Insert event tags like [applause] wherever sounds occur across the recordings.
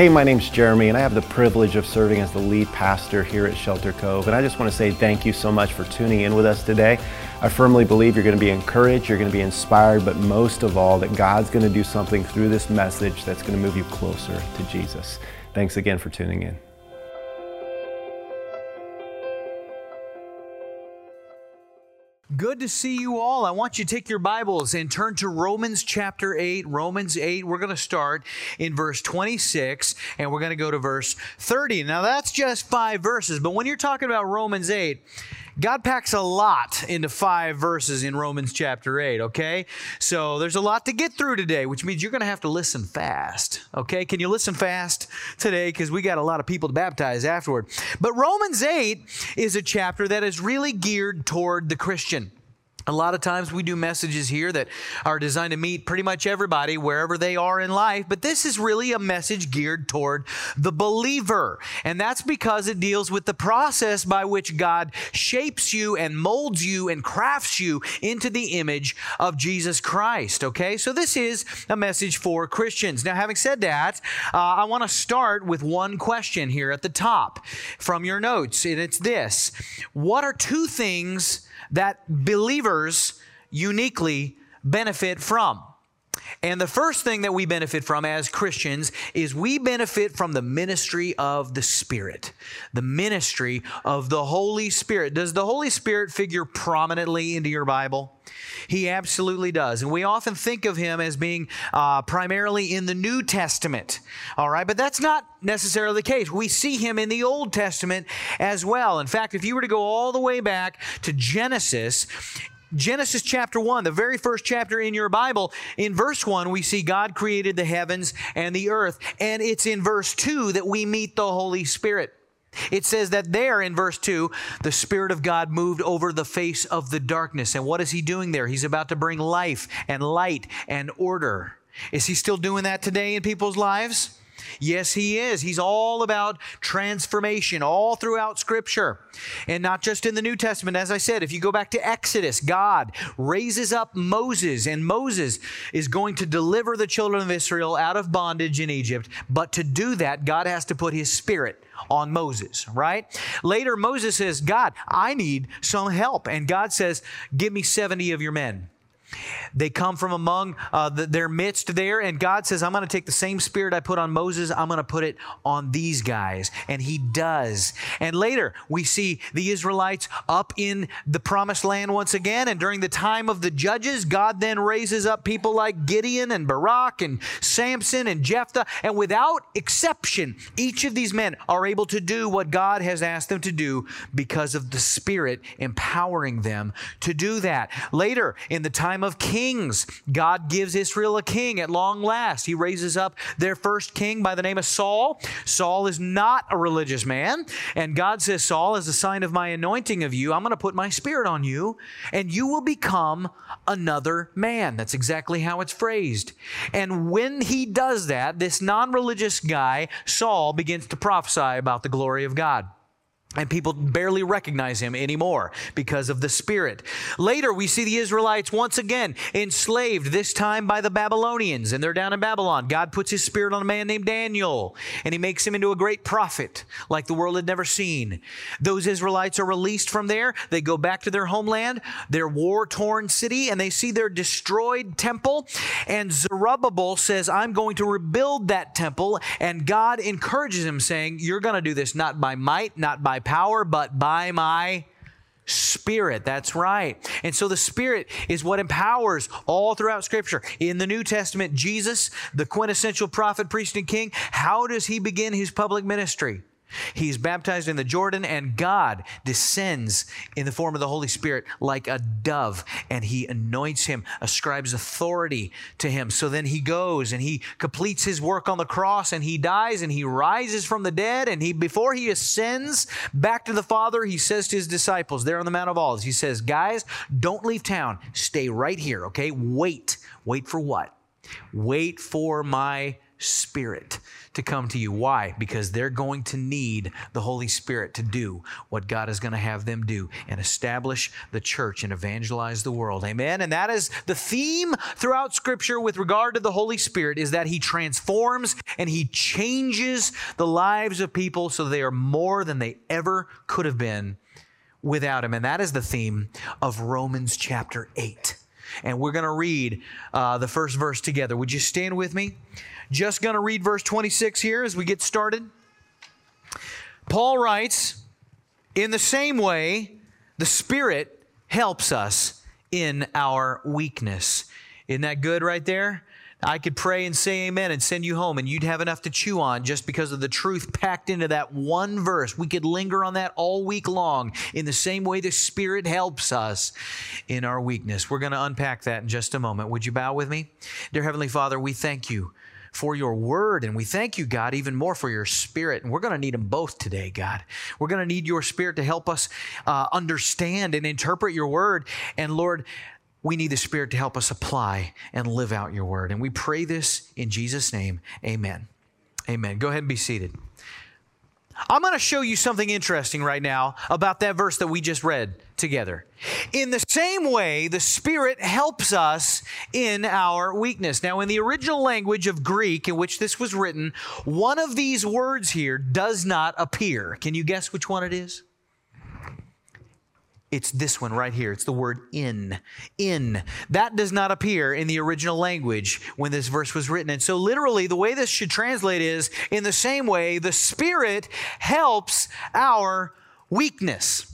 Hey, my name's Jeremy, and I have the privilege of serving as the lead pastor here at Shelter Cove. And I just want to say thank you so much for tuning in with us today. I firmly believe you're going to be encouraged, you're going to be inspired, but most of all, that God's going to do something through this message that's going to move you closer to Jesus. Thanks again for tuning in. Good to see you all. I want you to take your Bibles and turn to Romans chapter 8. Romans 8, we're going to start in verse 26 and we're going to go to verse 30. Now, that's just five verses, but when you're talking about Romans 8, God packs a lot into five verses in Romans chapter 8, okay? So there's a lot to get through today, which means you're going to have to listen fast, okay? Can you listen fast today? Because we got a lot of people to baptize afterward. But Romans 8 is a chapter that is really geared toward the Christian. A lot of times we do messages here that are designed to meet pretty much everybody wherever they are in life, but this is really a message geared toward the believer. And that's because it deals with the process by which God shapes you and molds you and crafts you into the image of Jesus Christ. Okay, so this is a message for Christians. Now, having said that, uh, I want to start with one question here at the top from your notes, and it's this What are two things? That believers uniquely benefit from. And the first thing that we benefit from as Christians is we benefit from the ministry of the Spirit, the ministry of the Holy Spirit. Does the Holy Spirit figure prominently into your Bible? He absolutely does. And we often think of him as being uh, primarily in the New Testament. All right, but that's not necessarily the case. We see him in the Old Testament as well. In fact, if you were to go all the way back to Genesis, Genesis chapter 1, the very first chapter in your Bible, in verse 1, we see God created the heavens and the earth. And it's in verse 2 that we meet the Holy Spirit. It says that there in verse 2, the Spirit of God moved over the face of the darkness. And what is He doing there? He's about to bring life and light and order. Is He still doing that today in people's lives? Yes, he is. He's all about transformation all throughout Scripture. And not just in the New Testament. As I said, if you go back to Exodus, God raises up Moses, and Moses is going to deliver the children of Israel out of bondage in Egypt. But to do that, God has to put his spirit on Moses, right? Later, Moses says, God, I need some help. And God says, Give me 70 of your men. They come from among uh, the, their midst there, and God says, I'm going to take the same spirit I put on Moses, I'm going to put it on these guys. And He does. And later, we see the Israelites up in the promised land once again. And during the time of the judges, God then raises up people like Gideon and Barak and Samson and Jephthah. And without exception, each of these men are able to do what God has asked them to do because of the Spirit empowering them to do that. Later, in the time time of kings. God gives Israel a king at long last. He raises up their first king by the name of Saul. Saul is not a religious man. And God says, Saul, as a sign of my anointing of you, I'm going to put my spirit on you, and you will become another man. That's exactly how it's phrased. And when he does that, this non religious guy, Saul, begins to prophesy about the glory of God. And people barely recognize him anymore because of the Spirit. Later, we see the Israelites once again enslaved, this time by the Babylonians, and they're down in Babylon. God puts his Spirit on a man named Daniel, and he makes him into a great prophet like the world had never seen. Those Israelites are released from there. They go back to their homeland, their war torn city, and they see their destroyed temple. And Zerubbabel says, I'm going to rebuild that temple. And God encourages him, saying, You're going to do this not by might, not by power, but by my Spirit. That's right. And so the Spirit is what empowers all throughout Scripture. In the New Testament, Jesus, the quintessential prophet, priest, and king, how does he begin his public ministry? He's baptized in the Jordan, and God descends in the form of the Holy Spirit like a dove, and he anoints him, ascribes authority to him. So then he goes and he completes his work on the cross, and he dies, and he rises from the dead. And he, before he ascends back to the Father, he says to his disciples there on the Mount of Olives, he says, Guys, don't leave town. Stay right here, okay? Wait. Wait for what? Wait for my Spirit to come to you. Why? Because they're going to need the Holy Spirit to do what God is going to have them do and establish the church and evangelize the world. Amen. And that is the theme throughout Scripture with regard to the Holy Spirit is that He transforms and He changes the lives of people so they are more than they ever could have been without Him. And that is the theme of Romans chapter 8 and we're going to read uh, the first verse together. Would you stand with me? Just going to read verse 26 here as we get started. Paul writes, In the same way, the Spirit helps us in our weakness. Isn't that good right there? I could pray and say amen and send you home, and you'd have enough to chew on just because of the truth packed into that one verse. We could linger on that all week long in the same way the Spirit helps us in our weakness. We're going to unpack that in just a moment. Would you bow with me? Dear Heavenly Father, we thank you for your word. And we thank you, God, even more for your spirit. And we're going to need them both today, God. We're going to need your spirit to help us uh, understand and interpret your word. And Lord, we need the Spirit to help us apply and live out your word. And we pray this in Jesus' name. Amen. Amen. Go ahead and be seated. I'm going to show you something interesting right now about that verse that we just read together. In the same way, the Spirit helps us in our weakness. Now, in the original language of Greek in which this was written, one of these words here does not appear. Can you guess which one it is? It's this one right here. It's the word in. In. That does not appear in the original language when this verse was written. And so, literally, the way this should translate is in the same way, the Spirit helps our weakness.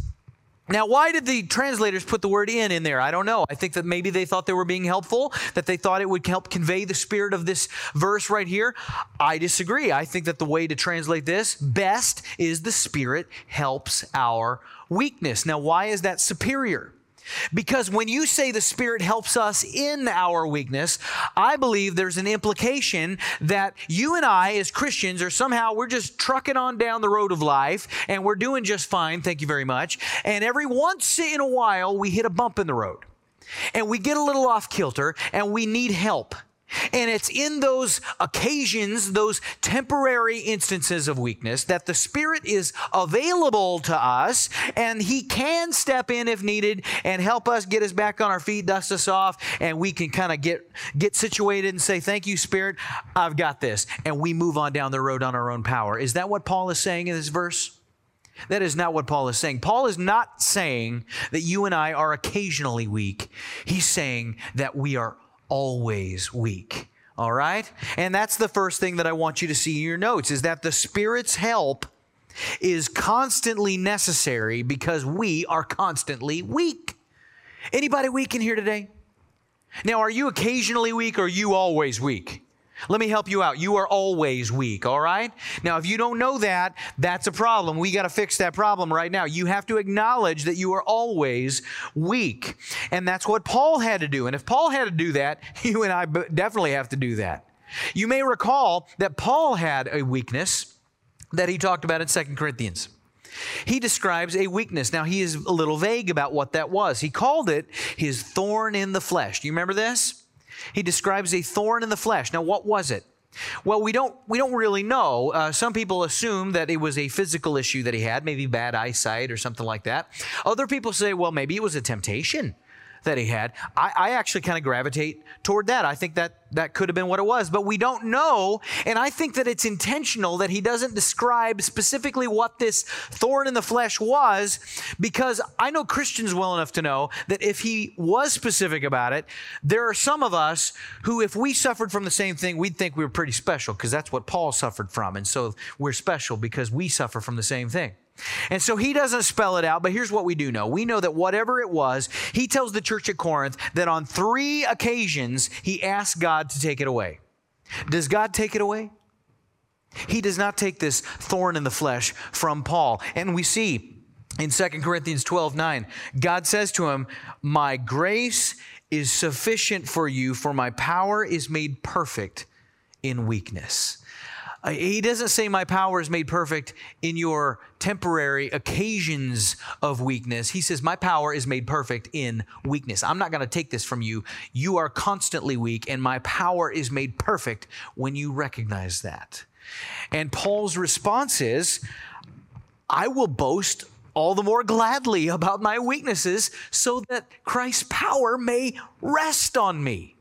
Now, why did the translators put the word in in there? I don't know. I think that maybe they thought they were being helpful, that they thought it would help convey the spirit of this verse right here. I disagree. I think that the way to translate this best is the spirit helps our weakness. Now, why is that superior? Because when you say the Spirit helps us in our weakness, I believe there's an implication that you and I, as Christians, are somehow we're just trucking on down the road of life and we're doing just fine. Thank you very much. And every once in a while, we hit a bump in the road and we get a little off kilter and we need help. And it's in those occasions, those temporary instances of weakness, that the Spirit is available to us and He can step in if needed and help us get us back on our feet, dust us off, and we can kind of get, get situated and say, Thank you, Spirit, I've got this. And we move on down the road on our own power. Is that what Paul is saying in this verse? That is not what Paul is saying. Paul is not saying that you and I are occasionally weak. He's saying that we are always weak. All right? And that's the first thing that I want you to see in your notes is that the Spirit's help is constantly necessary because we are constantly weak. Anybody weak in here today? Now, are you occasionally weak or you always weak? Let me help you out. You are always weak, all right? Now, if you don't know that, that's a problem. We got to fix that problem right now. You have to acknowledge that you are always weak. And that's what Paul had to do. And if Paul had to do that, [laughs] you and I definitely have to do that. You may recall that Paul had a weakness that he talked about in 2 Corinthians. He describes a weakness. Now, he is a little vague about what that was. He called it his thorn in the flesh. Do you remember this? He describes a thorn in the flesh. Now, what was it? Well, we don't we don't really know. Uh, some people assume that it was a physical issue that he had, maybe bad eyesight or something like that. Other people say, well, maybe it was a temptation that he had. I, I actually kind of gravitate toward that. I think that that could have been what it was, but we don't know. And I think that it's intentional that he doesn't describe specifically what this thorn in the flesh was, because I know Christians well enough to know that if he was specific about it, there are some of us who, if we suffered from the same thing, we'd think we were pretty special, because that's what Paul suffered from. And so we're special because we suffer from the same thing. And so he doesn't spell it out, but here's what we do know. We know that whatever it was, he tells the church at Corinth that on three occasions he asked God to take it away. Does God take it away? He does not take this thorn in the flesh from Paul. And we see in 2 Corinthians 12 9, God says to him, My grace is sufficient for you, for my power is made perfect in weakness. He doesn't say, My power is made perfect in your temporary occasions of weakness. He says, My power is made perfect in weakness. I'm not going to take this from you. You are constantly weak, and my power is made perfect when you recognize that. And Paul's response is, I will boast all the more gladly about my weaknesses so that Christ's power may rest on me.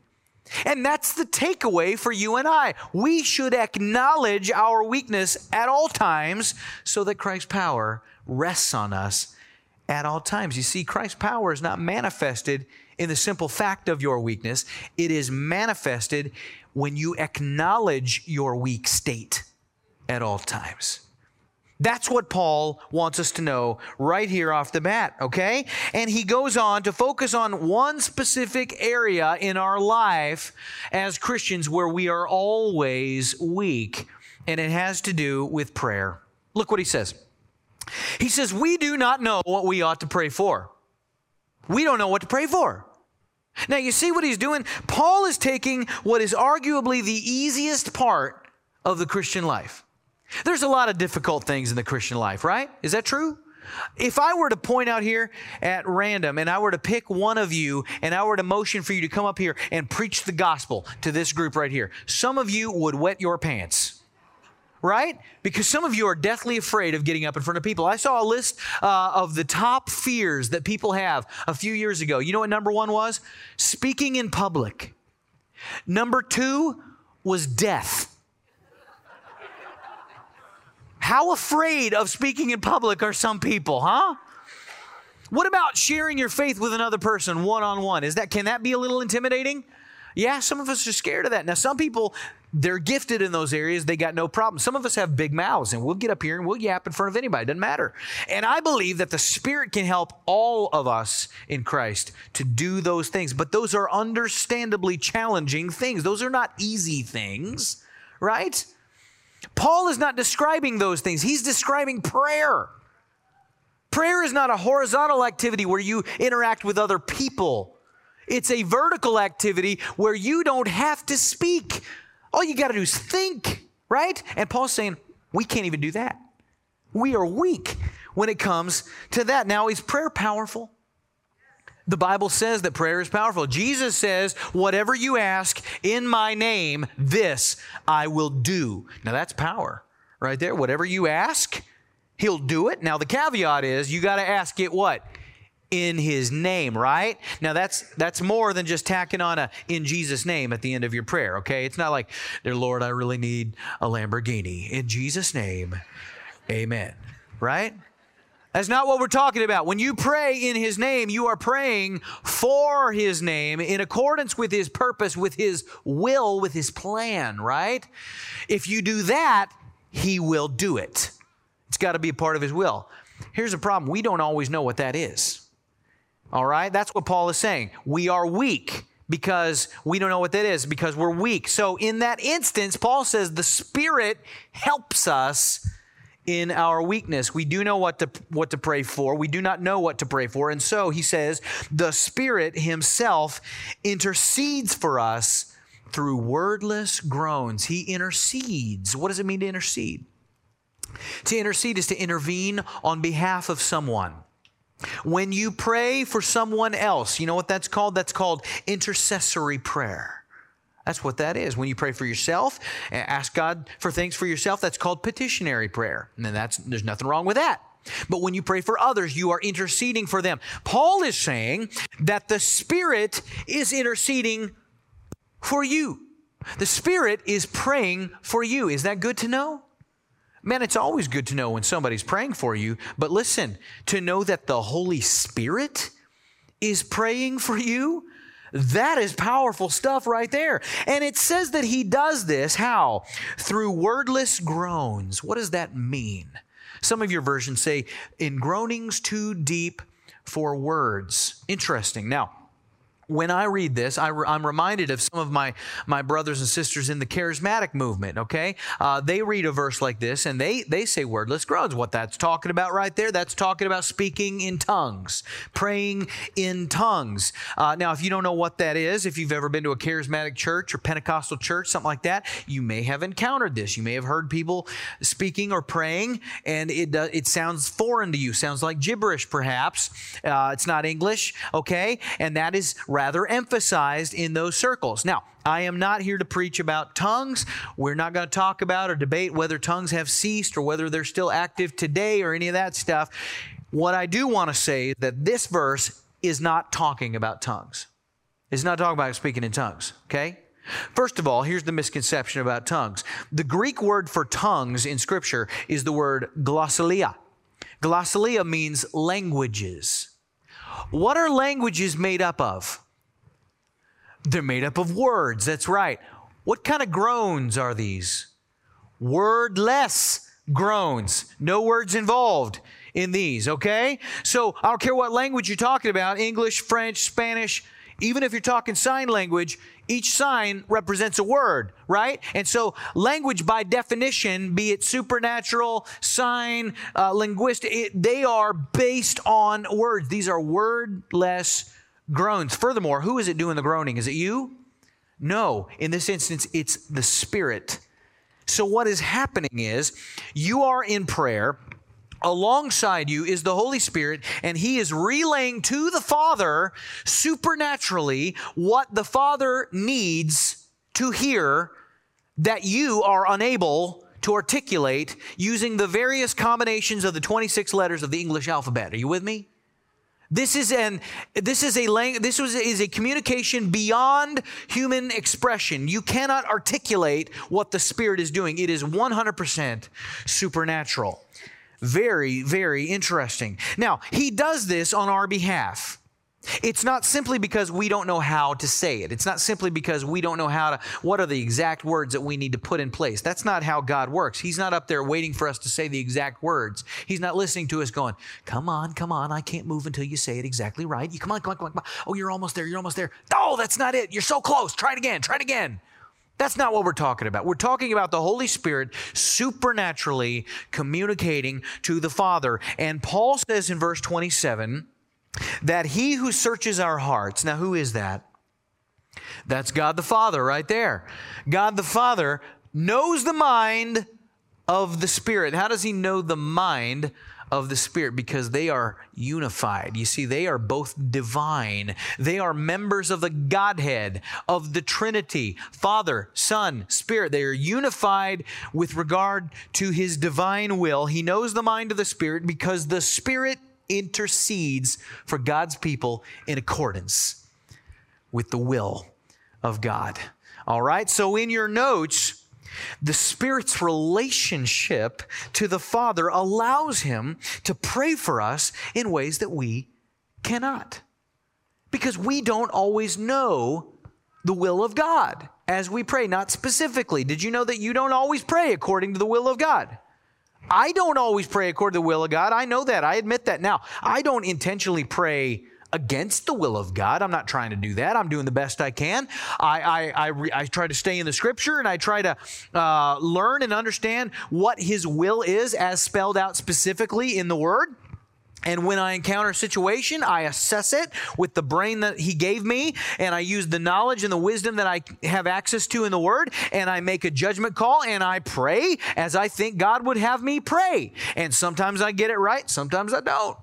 And that's the takeaway for you and I. We should acknowledge our weakness at all times so that Christ's power rests on us at all times. You see, Christ's power is not manifested in the simple fact of your weakness, it is manifested when you acknowledge your weak state at all times. That's what Paul wants us to know right here off the bat, okay? And he goes on to focus on one specific area in our life as Christians where we are always weak, and it has to do with prayer. Look what he says. He says, We do not know what we ought to pray for. We don't know what to pray for. Now, you see what he's doing? Paul is taking what is arguably the easiest part of the Christian life there's a lot of difficult things in the Christian life, right? Is that true? If I were to point out here at random and I were to pick one of you and I were to motion for you to come up here and preach the gospel to this group right here, some of you would wet your pants. Right? Because some of you are deathly afraid of getting up in front of people. I saw a list uh, of the top fears that people have a few years ago. You know what number one was? Speaking in public. Number two was death. How afraid of speaking in public are some people, huh? What about sharing your faith with another person one on one? Is that can that be a little intimidating? Yeah, some of us are scared of that. Now, some people they're gifted in those areas. They got no problem. Some of us have big mouths and we'll get up here and we'll yap in front of anybody. Doesn't matter. And I believe that the Spirit can help all of us in Christ to do those things. But those are understandably challenging things. Those are not easy things, right? Paul is not describing those things, he's describing prayer. Prayer is not a horizontal activity where you interact with other people. It's a vertical activity where you don't have to speak. All you got to do is think, right? And Paul's saying, we can't even do that. We are weak when it comes to that. Now, is prayer powerful? The Bible says that prayer is powerful. Jesus says, Whatever you ask in my name, this I will do. Now that's power right there. Whatever you ask, he'll do it. Now the caveat is you got to ask it what? in his name right now that's that's more than just tacking on a in jesus name at the end of your prayer okay it's not like dear lord i really need a lamborghini in jesus name amen right that's not what we're talking about. When you pray in His name, you are praying for His name in accordance with His purpose, with His will, with His plan, right? If you do that, He will do it. It's got to be a part of His will. Here's the problem we don't always know what that is. All right? That's what Paul is saying. We are weak because we don't know what that is, because we're weak. So, in that instance, Paul says the Spirit helps us in our weakness. We do know what to, what to pray for. We do not know what to pray for. And so he says, the Spirit Himself intercedes for us through wordless groans. He intercedes. What does it mean to intercede? To intercede is to intervene on behalf of someone. When you pray for someone else, you know what that's called? That's called intercessory prayer. That's what that is. When you pray for yourself, ask God for things for yourself, that's called petitionary prayer. And then that's there's nothing wrong with that. But when you pray for others, you are interceding for them. Paul is saying that the Spirit is interceding for you. The Spirit is praying for you. Is that good to know? Man, it's always good to know when somebody's praying for you. But listen, to know that the Holy Spirit is praying for you, that is powerful stuff right there. And it says that he does this how? Through wordless groans. What does that mean? Some of your versions say, in groanings too deep for words. Interesting. Now, when I read this, I am reminded of some of my, my brothers and sisters in the charismatic movement, okay? Uh, they read a verse like this and they, they say wordless groans. What that's talking about right there, that's talking about speaking in tongues, praying in tongues. Uh, now, if you don't know what that is, if you've ever been to a charismatic church or Pentecostal church, something like that, you may have encountered this. You may have heard people speaking or praying and it, uh, it sounds foreign to you, sounds like gibberish perhaps. Uh, it's not English, okay? And that is rather emphasized in those circles. Now, I am not here to preach about tongues. We're not going to talk about or debate whether tongues have ceased or whether they're still active today or any of that stuff. What I do want to say is that this verse is not talking about tongues. It's not talking about speaking in tongues, okay? First of all, here's the misconception about tongues. The Greek word for tongues in Scripture is the word glossolalia. Glossolalia means languages. What are languages made up of? They're made up of words. That's right. What kind of groans are these? Wordless groans. No words involved in these, okay? So I don't care what language you're talking about English, French, Spanish, even if you're talking sign language, each sign represents a word, right? And so, language by definition, be it supernatural, sign, uh, linguistic, it, they are based on words. These are wordless groans. Furthermore, who is it doing the groaning? Is it you? No. In this instance, it's the Spirit. So, what is happening is you are in prayer. Alongside you is the Holy Spirit, and He is relaying to the Father supernaturally what the Father needs to hear that you are unable to articulate using the various combinations of the 26 letters of the English alphabet. Are you with me? This is an this is a language this was is a communication beyond human expression. You cannot articulate what the spirit is doing. It is 100% supernatural. Very very interesting. Now, he does this on our behalf. It's not simply because we don't know how to say it. It's not simply because we don't know how to, what are the exact words that we need to put in place. That's not how God works. He's not up there waiting for us to say the exact words. He's not listening to us going, come on, come on, I can't move until you say it exactly right. You come on, come on, come on, come on. Oh, you're almost there, you're almost there. Oh, that's not it. You're so close. Try it again, try it again. That's not what we're talking about. We're talking about the Holy Spirit supernaturally communicating to the Father. And Paul says in verse 27, that he who searches our hearts, now who is that? That's God the Father right there. God the Father knows the mind of the Spirit. How does he know the mind of the Spirit? Because they are unified. You see, they are both divine. They are members of the Godhead, of the Trinity, Father, Son, Spirit. They are unified with regard to his divine will. He knows the mind of the Spirit because the Spirit intercedes for God's people in accordance with the will of God. All right, so in your notes, the Spirit's relationship to the Father allows Him to pray for us in ways that we cannot. Because we don't always know the will of God as we pray, not specifically. Did you know that you don't always pray according to the will of God? I don't always pray according to the will of God. I know that. I admit that. Now, I don't intentionally pray against the will of God. I'm not trying to do that. I'm doing the best I can. I, I, I, re, I try to stay in the scripture and I try to uh, learn and understand what His will is as spelled out specifically in the Word. And when I encounter a situation, I assess it with the brain that He gave me, and I use the knowledge and the wisdom that I have access to in the Word, and I make a judgment call and I pray as I think God would have me pray. And sometimes I get it right, sometimes I don't.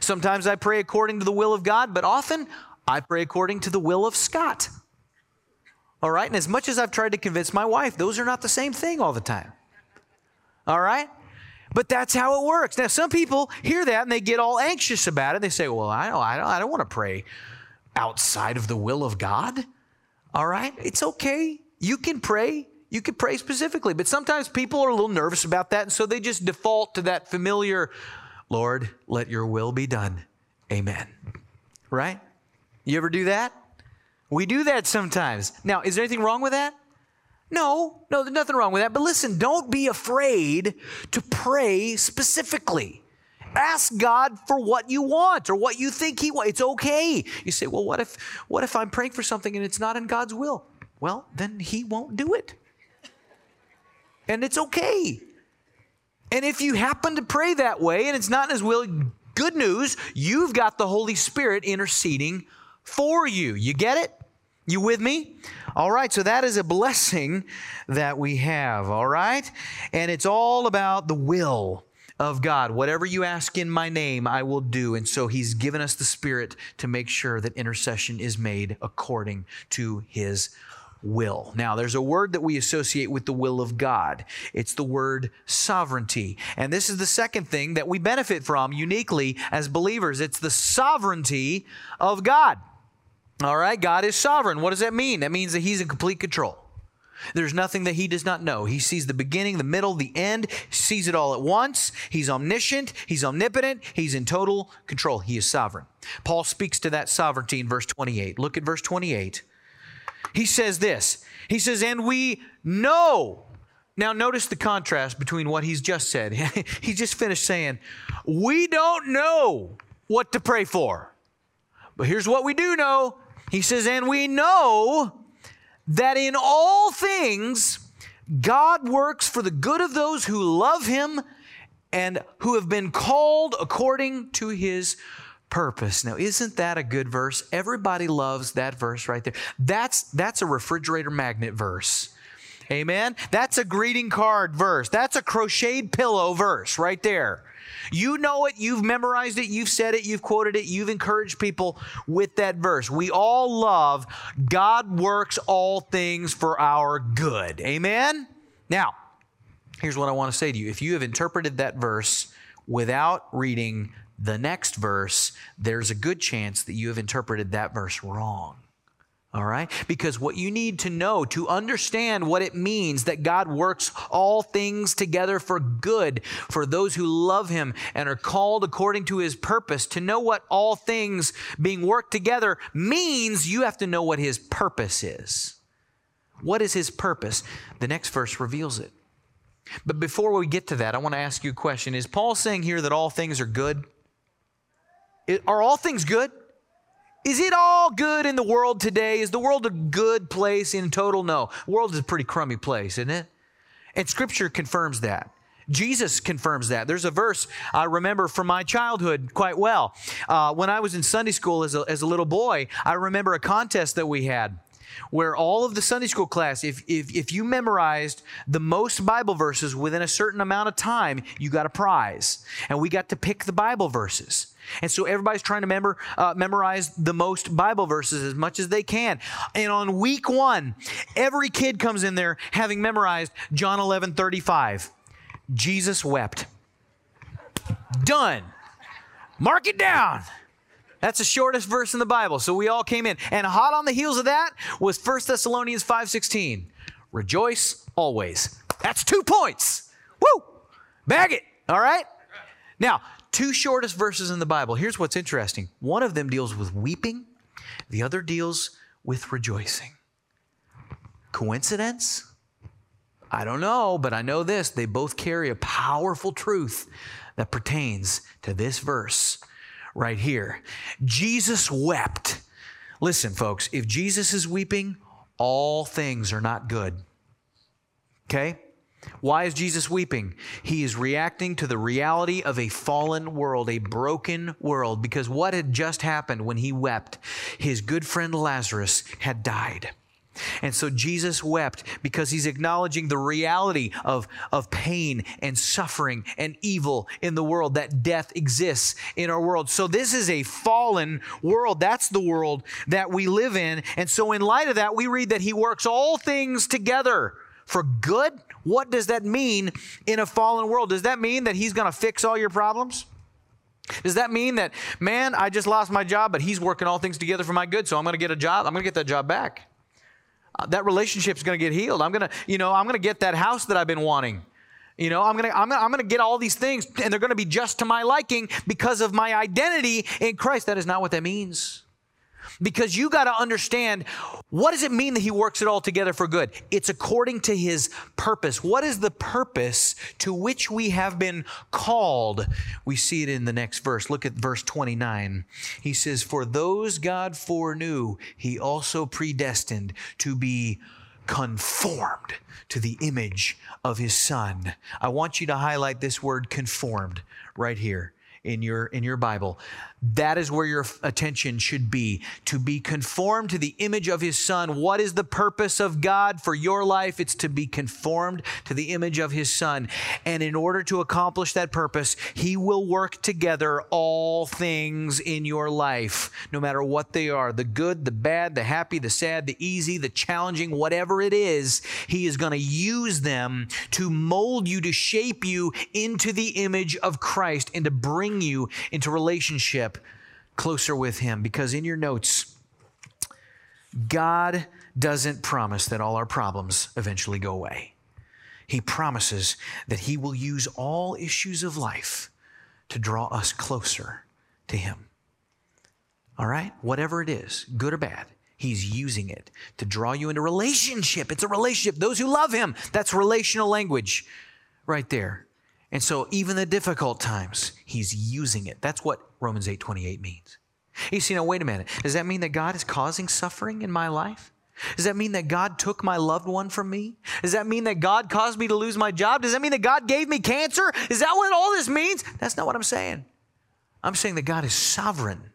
Sometimes I pray according to the will of God, but often I pray according to the will of Scott. All right? And as much as I've tried to convince my wife, those are not the same thing all the time. All right? But that's how it works. Now, some people hear that and they get all anxious about it. They say, well, I don't, I don't, I don't want to pray outside of the will of God. All right? It's okay. You can pray. You can pray specifically. But sometimes people are a little nervous about that. And so they just default to that familiar, Lord, let your will be done. Amen. Right? You ever do that? We do that sometimes. Now, is there anything wrong with that? No, no, there's nothing wrong with that. But listen, don't be afraid to pray specifically. ask God for what you want or what you think He wants. It's okay. You say, well, what if, what if I'm praying for something and it's not in God's will? Well, then He won't do it. And it's okay. And if you happen to pray that way and it's not in His will, good news, you've got the Holy Spirit interceding for you. You get it? You with me? All right, so that is a blessing that we have, all right? And it's all about the will of God. Whatever you ask in my name, I will do. And so he's given us the Spirit to make sure that intercession is made according to his will. Now, there's a word that we associate with the will of God. It's the word sovereignty. And this is the second thing that we benefit from uniquely as believers. It's the sovereignty of God. All right, God is sovereign. What does that mean? That means that He's in complete control. There's nothing that he does not know. He sees the beginning, the middle, the end, sees it all at once. He's omniscient, he's omnipotent, he's in total control. He is sovereign. Paul speaks to that sovereignty in verse 28. Look at verse 28. He says this He says, And we know. Now, notice the contrast between what he's just said. [laughs] he just finished saying, We don't know what to pray for. But here's what we do know he says, and we know that in all things God works for the good of those who love him and who have been called according to his purpose. Now, isn't that a good verse? Everybody loves that verse right there. That's that's a refrigerator magnet verse. Amen. That's a greeting card verse. That's a crocheted pillow verse right there. You know it, you've memorized it, you've said it, you've quoted it, you've encouraged people with that verse. We all love God works all things for our good. Amen? Now, here's what I want to say to you. If you have interpreted that verse without reading the next verse, there's a good chance that you have interpreted that verse wrong. All right? Because what you need to know to understand what it means that God works all things together for good for those who love Him and are called according to His purpose, to know what all things being worked together means, you have to know what His purpose is. What is His purpose? The next verse reveals it. But before we get to that, I want to ask you a question. Is Paul saying here that all things are good? Are all things good? Is it all good in the world today? Is the world a good place in total? No. The world is a pretty crummy place, isn't it? And scripture confirms that. Jesus confirms that. There's a verse I remember from my childhood quite well. Uh, when I was in Sunday school as a, as a little boy, I remember a contest that we had where all of the Sunday school class, if, if, if you memorized the most Bible verses within a certain amount of time, you got a prize. And we got to pick the Bible verses. And so everybody's trying to member, uh, memorize the most Bible verses as much as they can. And on week one, every kid comes in there having memorized John 11 35. Jesus wept. Done. Mark it down. That's the shortest verse in the Bible. So we all came in. And hot on the heels of that was 1 Thessalonians 5:16. Rejoice always. That's two points. Woo! Bag it. All right? Now, two shortest verses in the Bible. Here's what's interesting. One of them deals with weeping, the other deals with rejoicing. Coincidence? I don't know, but I know this. They both carry a powerful truth that pertains to this verse right here. Jesus wept. Listen, folks, if Jesus is weeping, all things are not good. Okay? Why is Jesus weeping? He is reacting to the reality of a fallen world, a broken world, because what had just happened when he wept? His good friend Lazarus had died. And so Jesus wept because he's acknowledging the reality of, of pain and suffering and evil in the world, that death exists in our world. So this is a fallen world. That's the world that we live in. And so, in light of that, we read that he works all things together for good. What does that mean in a fallen world? Does that mean that he's going to fix all your problems? Does that mean that, man, I just lost my job, but he's working all things together for my good, so I'm going to get a job? I'm going to get that job back. That relationship's going to get healed. I'm going to, you know, I'm going to get that house that I've been wanting. You know, I'm going to I'm gonna, I'm going to get all these things and they're going to be just to my liking because of my identity in Christ. That is not what that means. Because you got to understand what does it mean that he works it all together for good? It's according to his purpose. What is the purpose to which we have been called? We see it in the next verse. Look at verse 29. He says, For those God foreknew, he also predestined to be conformed to the image of his son. I want you to highlight this word conformed right here in your in your Bible. That is where your attention should be to be conformed to the image of his son. What is the purpose of God for your life? It's to be conformed to the image of his son. And in order to accomplish that purpose, he will work together all things in your life, no matter what they are the good, the bad, the happy, the sad, the easy, the challenging, whatever it is. He is going to use them to mold you, to shape you into the image of Christ, and to bring you into relationship closer with Him. Because in your notes, God doesn't promise that all our problems eventually go away. He promises that He will use all issues of life to draw us closer to Him. All right? Whatever it is, good or bad, He's using it to draw you into relationship. It's a relationship. Those who love Him, that's relational language right there. And so even the difficult times, he's using it. That's what Romans 8:28 means. You see, now wait a minute. Does that mean that God is causing suffering in my life? Does that mean that God took my loved one from me? Does that mean that God caused me to lose my job? Does that mean that God gave me cancer? Is that what all this means? That's not what I'm saying. I'm saying that God is sovereign.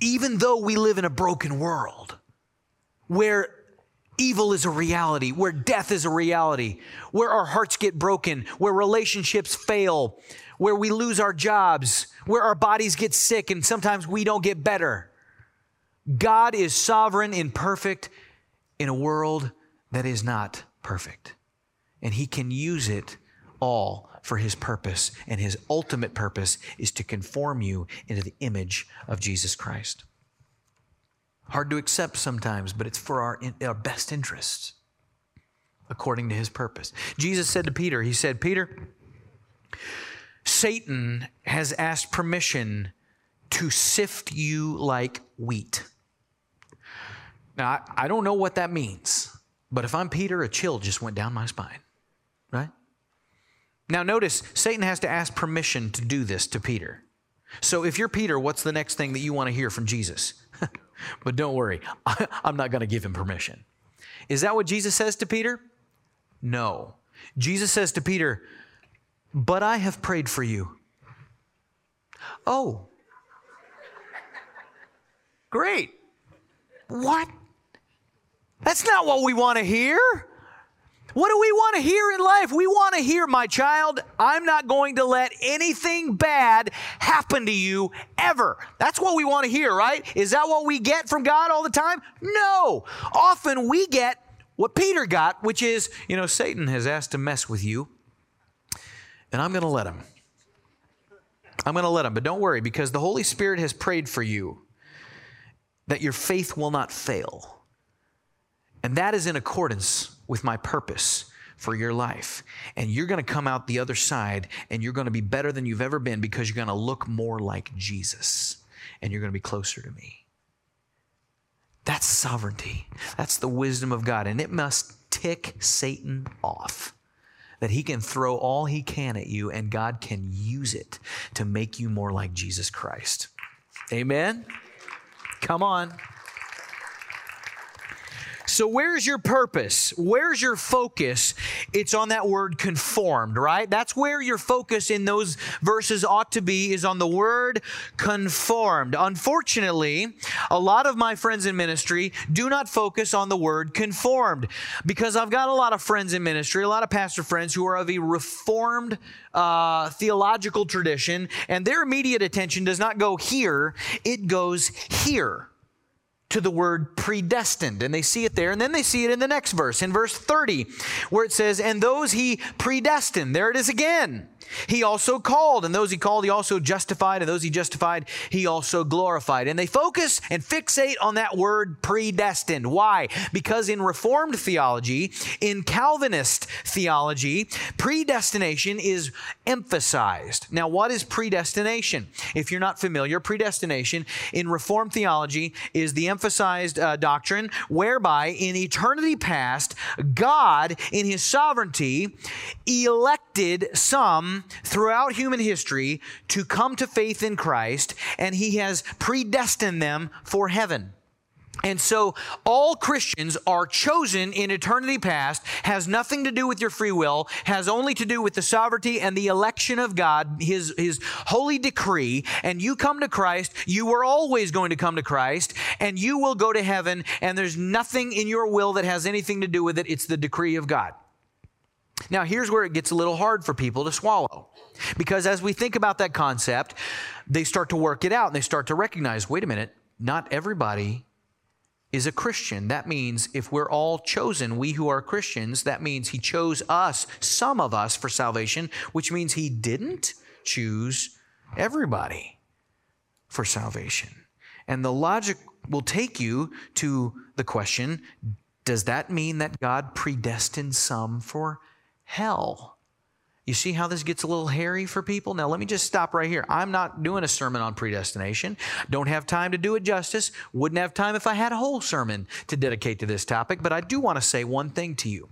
Even though we live in a broken world where evil is a reality, where death is a reality, where our hearts get broken, where relationships fail, where we lose our jobs, where our bodies get sick and sometimes we don't get better. God is sovereign and perfect in a world that is not perfect. And He can use it all for His purpose. And His ultimate purpose is to conform you into the image of Jesus Christ. Hard to accept sometimes, but it's for our, our best interests according to his purpose. Jesus said to Peter, He said, Peter, Satan has asked permission to sift you like wheat. Now, I, I don't know what that means, but if I'm Peter, a chill just went down my spine, right? Now, notice Satan has to ask permission to do this to Peter. So, if you're Peter, what's the next thing that you want to hear from Jesus? [laughs] but don't worry, I, [laughs] I'm not going to give him permission. Is that what Jesus says to Peter? No. Jesus says to Peter, But I have prayed for you. Oh, great. What? That's not what we want to hear. What do we want to hear in life? We want to hear, my child, I'm not going to let anything bad happen to you ever. That's what we want to hear, right? Is that what we get from God all the time? No. Often we get what Peter got, which is, you know, Satan has asked to mess with you, and I'm going to let him. I'm going to let him. But don't worry, because the Holy Spirit has prayed for you that your faith will not fail. And that is in accordance with my purpose for your life. And you're going to come out the other side and you're going to be better than you've ever been because you're going to look more like Jesus and you're going to be closer to me. That's sovereignty. That's the wisdom of God. And it must tick Satan off that he can throw all he can at you and God can use it to make you more like Jesus Christ. Amen? Come on. So, where's your purpose? Where's your focus? It's on that word conformed, right? That's where your focus in those verses ought to be, is on the word conformed. Unfortunately, a lot of my friends in ministry do not focus on the word conformed because I've got a lot of friends in ministry, a lot of pastor friends who are of a reformed uh, theological tradition, and their immediate attention does not go here, it goes here to the word predestined. And they see it there, and then they see it in the next verse, in verse 30, where it says, And those he predestined. There it is again. He also called, and those he called, he also justified, and those he justified, he also glorified. And they focus and fixate on that word predestined. Why? Because in Reformed theology, in Calvinist theology, predestination is emphasized. Now, what is predestination? If you're not familiar, predestination in Reformed theology is the emphasized uh, doctrine whereby in eternity past, God, in his sovereignty, elected some throughout human history to come to faith in Christ, and He has predestined them for heaven. And so all Christians are chosen in eternity past, has nothing to do with your free will, has only to do with the sovereignty and the election of God, his, his holy decree. And you come to Christ, you were always going to come to Christ, and you will go to heaven, and there's nothing in your will that has anything to do with it. It's the decree of God. Now, here's where it gets a little hard for people to swallow. Because as we think about that concept, they start to work it out and they start to recognize wait a minute, not everybody is a Christian. That means if we're all chosen, we who are Christians, that means He chose us, some of us, for salvation, which means He didn't choose everybody for salvation. And the logic will take you to the question does that mean that God predestined some for hell. You see how this gets a little hairy for people? Now, let me just stop right here. I'm not doing a sermon on predestination. Don't have time to do it justice. Wouldn't have time if I had a whole sermon to dedicate to this topic, but I do want to say one thing to you.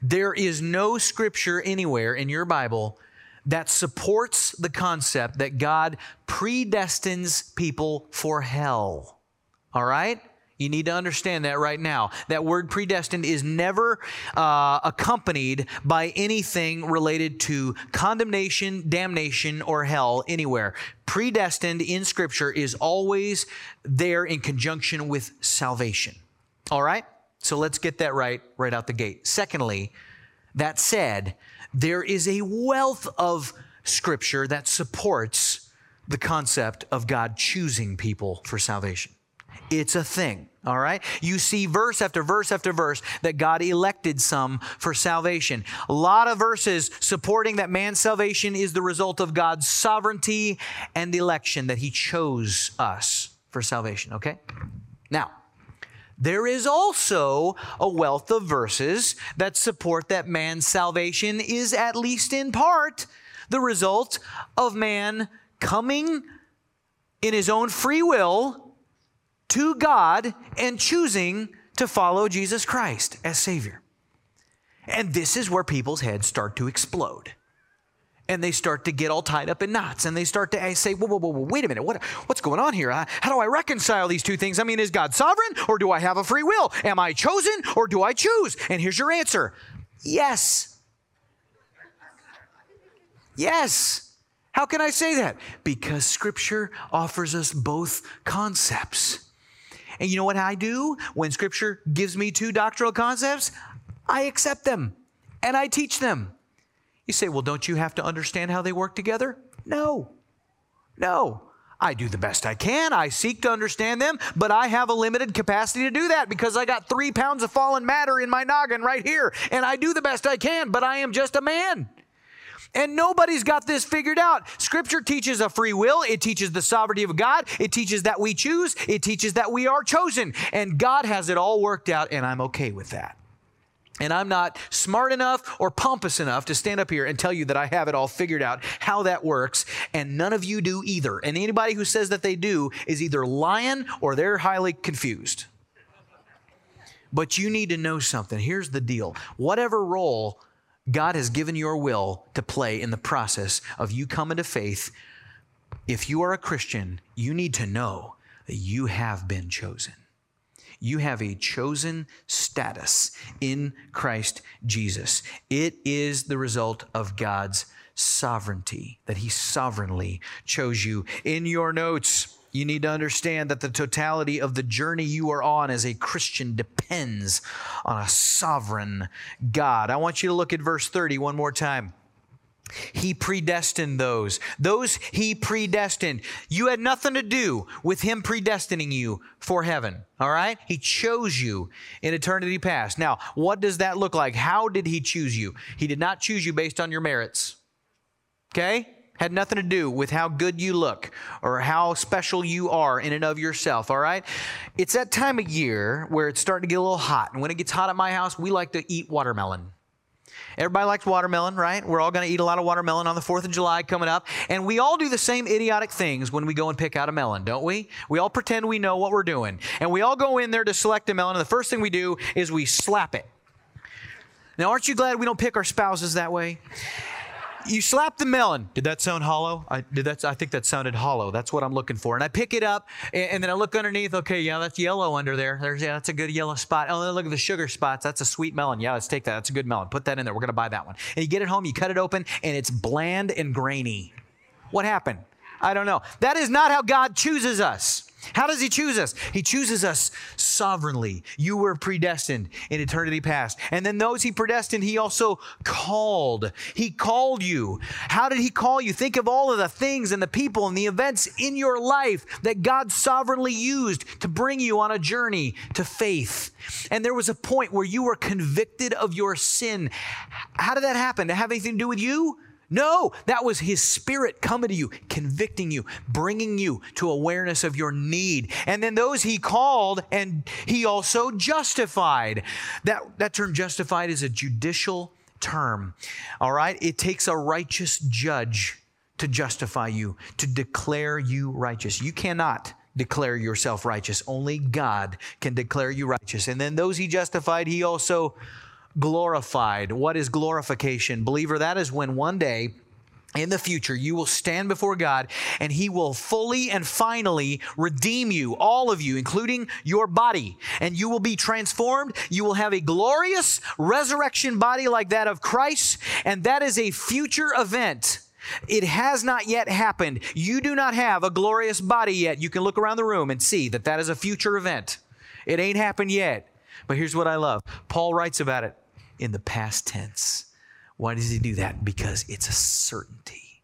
There is no scripture anywhere in your Bible that supports the concept that God predestines people for hell. All right? You need to understand that right now. That word predestined is never uh, accompanied by anything related to condemnation, damnation, or hell anywhere. Predestined in Scripture is always there in conjunction with salvation. All right? So let's get that right right out the gate. Secondly, that said, there is a wealth of Scripture that supports the concept of God choosing people for salvation. It's a thing. All right. You see verse after verse after verse that God elected some for salvation. A lot of verses supporting that man's salvation is the result of God's sovereignty and election, that he chose us for salvation. Okay. Now, there is also a wealth of verses that support that man's salvation is, at least in part, the result of man coming in his own free will to God and choosing to follow Jesus Christ as Savior. And this is where people's heads start to explode. And they start to get all tied up in knots. And they start to say, whoa, whoa, whoa, whoa wait a minute. What, what's going on here? How do I reconcile these two things? I mean, is God sovereign or do I have a free will? Am I chosen or do I choose? And here's your answer yes. Yes. How can I say that? Because Scripture offers us both concepts. And you know what I do when Scripture gives me two doctrinal concepts? I accept them and I teach them. You say, well, don't you have to understand how they work together? No. No. I do the best I can. I seek to understand them, but I have a limited capacity to do that because I got three pounds of fallen matter in my noggin right here. And I do the best I can, but I am just a man. And nobody's got this figured out. Scripture teaches a free will, it teaches the sovereignty of God, it teaches that we choose, it teaches that we are chosen. And God has it all worked out, and I'm okay with that. And I'm not smart enough or pompous enough to stand up here and tell you that I have it all figured out how that works. And none of you do either. And anybody who says that they do is either lying or they're highly confused. But you need to know something. Here's the deal whatever role God has given your will to play in the process of you coming to faith. If you are a Christian, you need to know that you have been chosen. You have a chosen status in Christ Jesus. It is the result of God's sovereignty, that He sovereignly chose you. In your notes, you need to understand that the totality of the journey you are on as a Christian depends on a sovereign God. I want you to look at verse 30 one more time. He predestined those. Those he predestined. You had nothing to do with him predestining you for heaven. All right? He chose you in eternity past. Now, what does that look like? How did he choose you? He did not choose you based on your merits. Okay? Had nothing to do with how good you look or how special you are in and of yourself, all right? It's that time of year where it's starting to get a little hot. And when it gets hot at my house, we like to eat watermelon. Everybody likes watermelon, right? We're all going to eat a lot of watermelon on the 4th of July coming up. And we all do the same idiotic things when we go and pick out a melon, don't we? We all pretend we know what we're doing. And we all go in there to select a melon, and the first thing we do is we slap it. Now, aren't you glad we don't pick our spouses that way? You slap the melon. Did that sound hollow? I did that. I think that sounded hollow. That's what I'm looking for. And I pick it up, and, and, then I look underneath. Okay, yeah, that's yellow under there. There's yeah, that's a good yellow spot. Oh, look at the sugar spots. That's a sweet melon. Yeah, let's take that. That's a good melon. Put that in there. We're gonna buy that one. And you get it home, you cut it open, and it's bland and grainy. What happened? I don't know. That is not how God chooses us. How does he choose us? He chooses us sovereignly. You were predestined in eternity past. And then those he predestined, he also called. He called you. How did he call you? Think of all of the things and the people and the events in your life that God sovereignly used to bring you on a journey to faith. And there was a point where you were convicted of your sin. How did that happen? To have anything to do with you? No, that was His Spirit coming to you, convicting you, bringing you to awareness of your need. And then those He called and He also justified. That, that term justified is a judicial term. All right? It takes a righteous judge to justify you, to declare you righteous. You cannot declare yourself righteous. Only God can declare you righteous. And then those He justified, He also glorified. What is glorification? Believer, that is when one day in the future, you will stand before God and He will fully and finally redeem you, all of you, including your body. And you will be transformed. You will have a glorious resurrection body like that of Christ. And that is a future event. It has not yet happened. You do not have a glorious body yet. You can look around the room and see that that is a future event. It ain't happened yet. But here's what I love Paul writes about it in the past tense. Why does he do that? Because it's a certainty.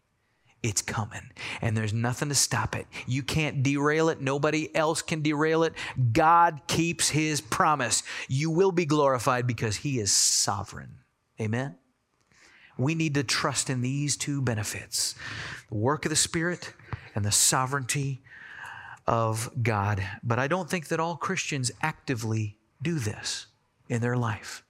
It's coming, and there's nothing to stop it. You can't derail it. Nobody else can derail it. God keeps his promise. You will be glorified because he is sovereign. Amen? We need to trust in these two benefits the work of the Spirit and the sovereignty of God. But I don't think that all Christians actively do this in their life.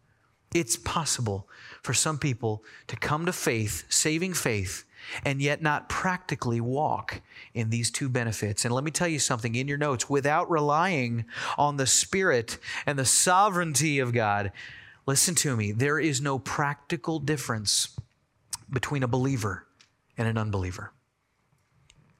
It's possible for some people to come to faith, saving faith, and yet not practically walk in these two benefits. And let me tell you something in your notes without relying on the Spirit and the sovereignty of God, listen to me, there is no practical difference between a believer and an unbeliever.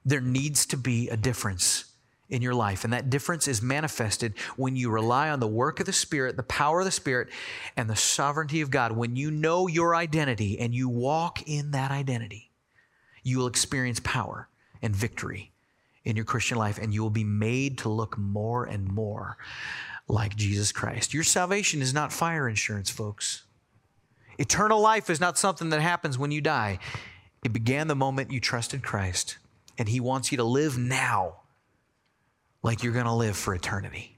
There needs to be a difference in your life. And that difference is manifested when you rely on the work of the Spirit, the power of the Spirit, and the sovereignty of God. When you know your identity and you walk in that identity, you will experience power and victory in your Christian life, and you will be made to look more and more like Jesus Christ. Your salvation is not fire insurance, folks. Eternal life is not something that happens when you die. It began the moment you trusted Christ, and He wants you to live now like you're going to live for eternity.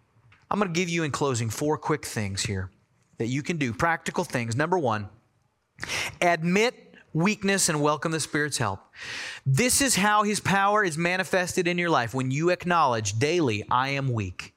I'm going to give you in closing four quick things here that you can do, practical things. Number one, admit weakness and welcome the Spirit's help. This is how His power is manifested in your life when you acknowledge daily, I am weak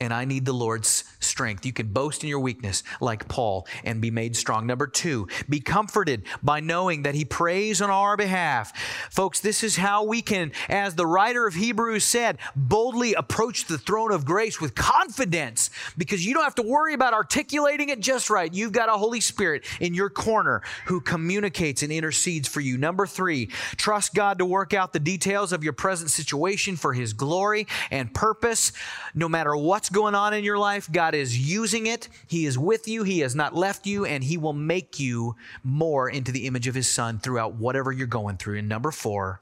and I need the Lord's strength. You can boast in your weakness like Paul and be made strong. Number two, be comforted by knowing that he prays on our behalf. Folks, this is how we can, as the writer of Hebrews said, boldly approach the throne of grace with confidence because you don't have to worry about articulating it just right. You've got a Holy Spirit in your corner who communicates and intercedes for you. Number three, trust God to work out the details of your present situation for his glory and purpose. No matter what's going on in your life, God is using it. He is with you. He has not left you, and He will make you more into the image of His Son throughout whatever you're going through. And number four,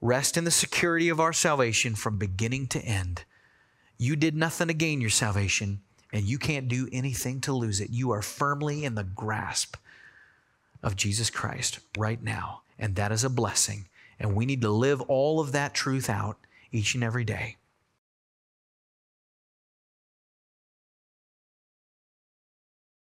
rest in the security of our salvation from beginning to end. You did nothing to gain your salvation, and you can't do anything to lose it. You are firmly in the grasp of Jesus Christ right now. And that is a blessing. And we need to live all of that truth out each and every day.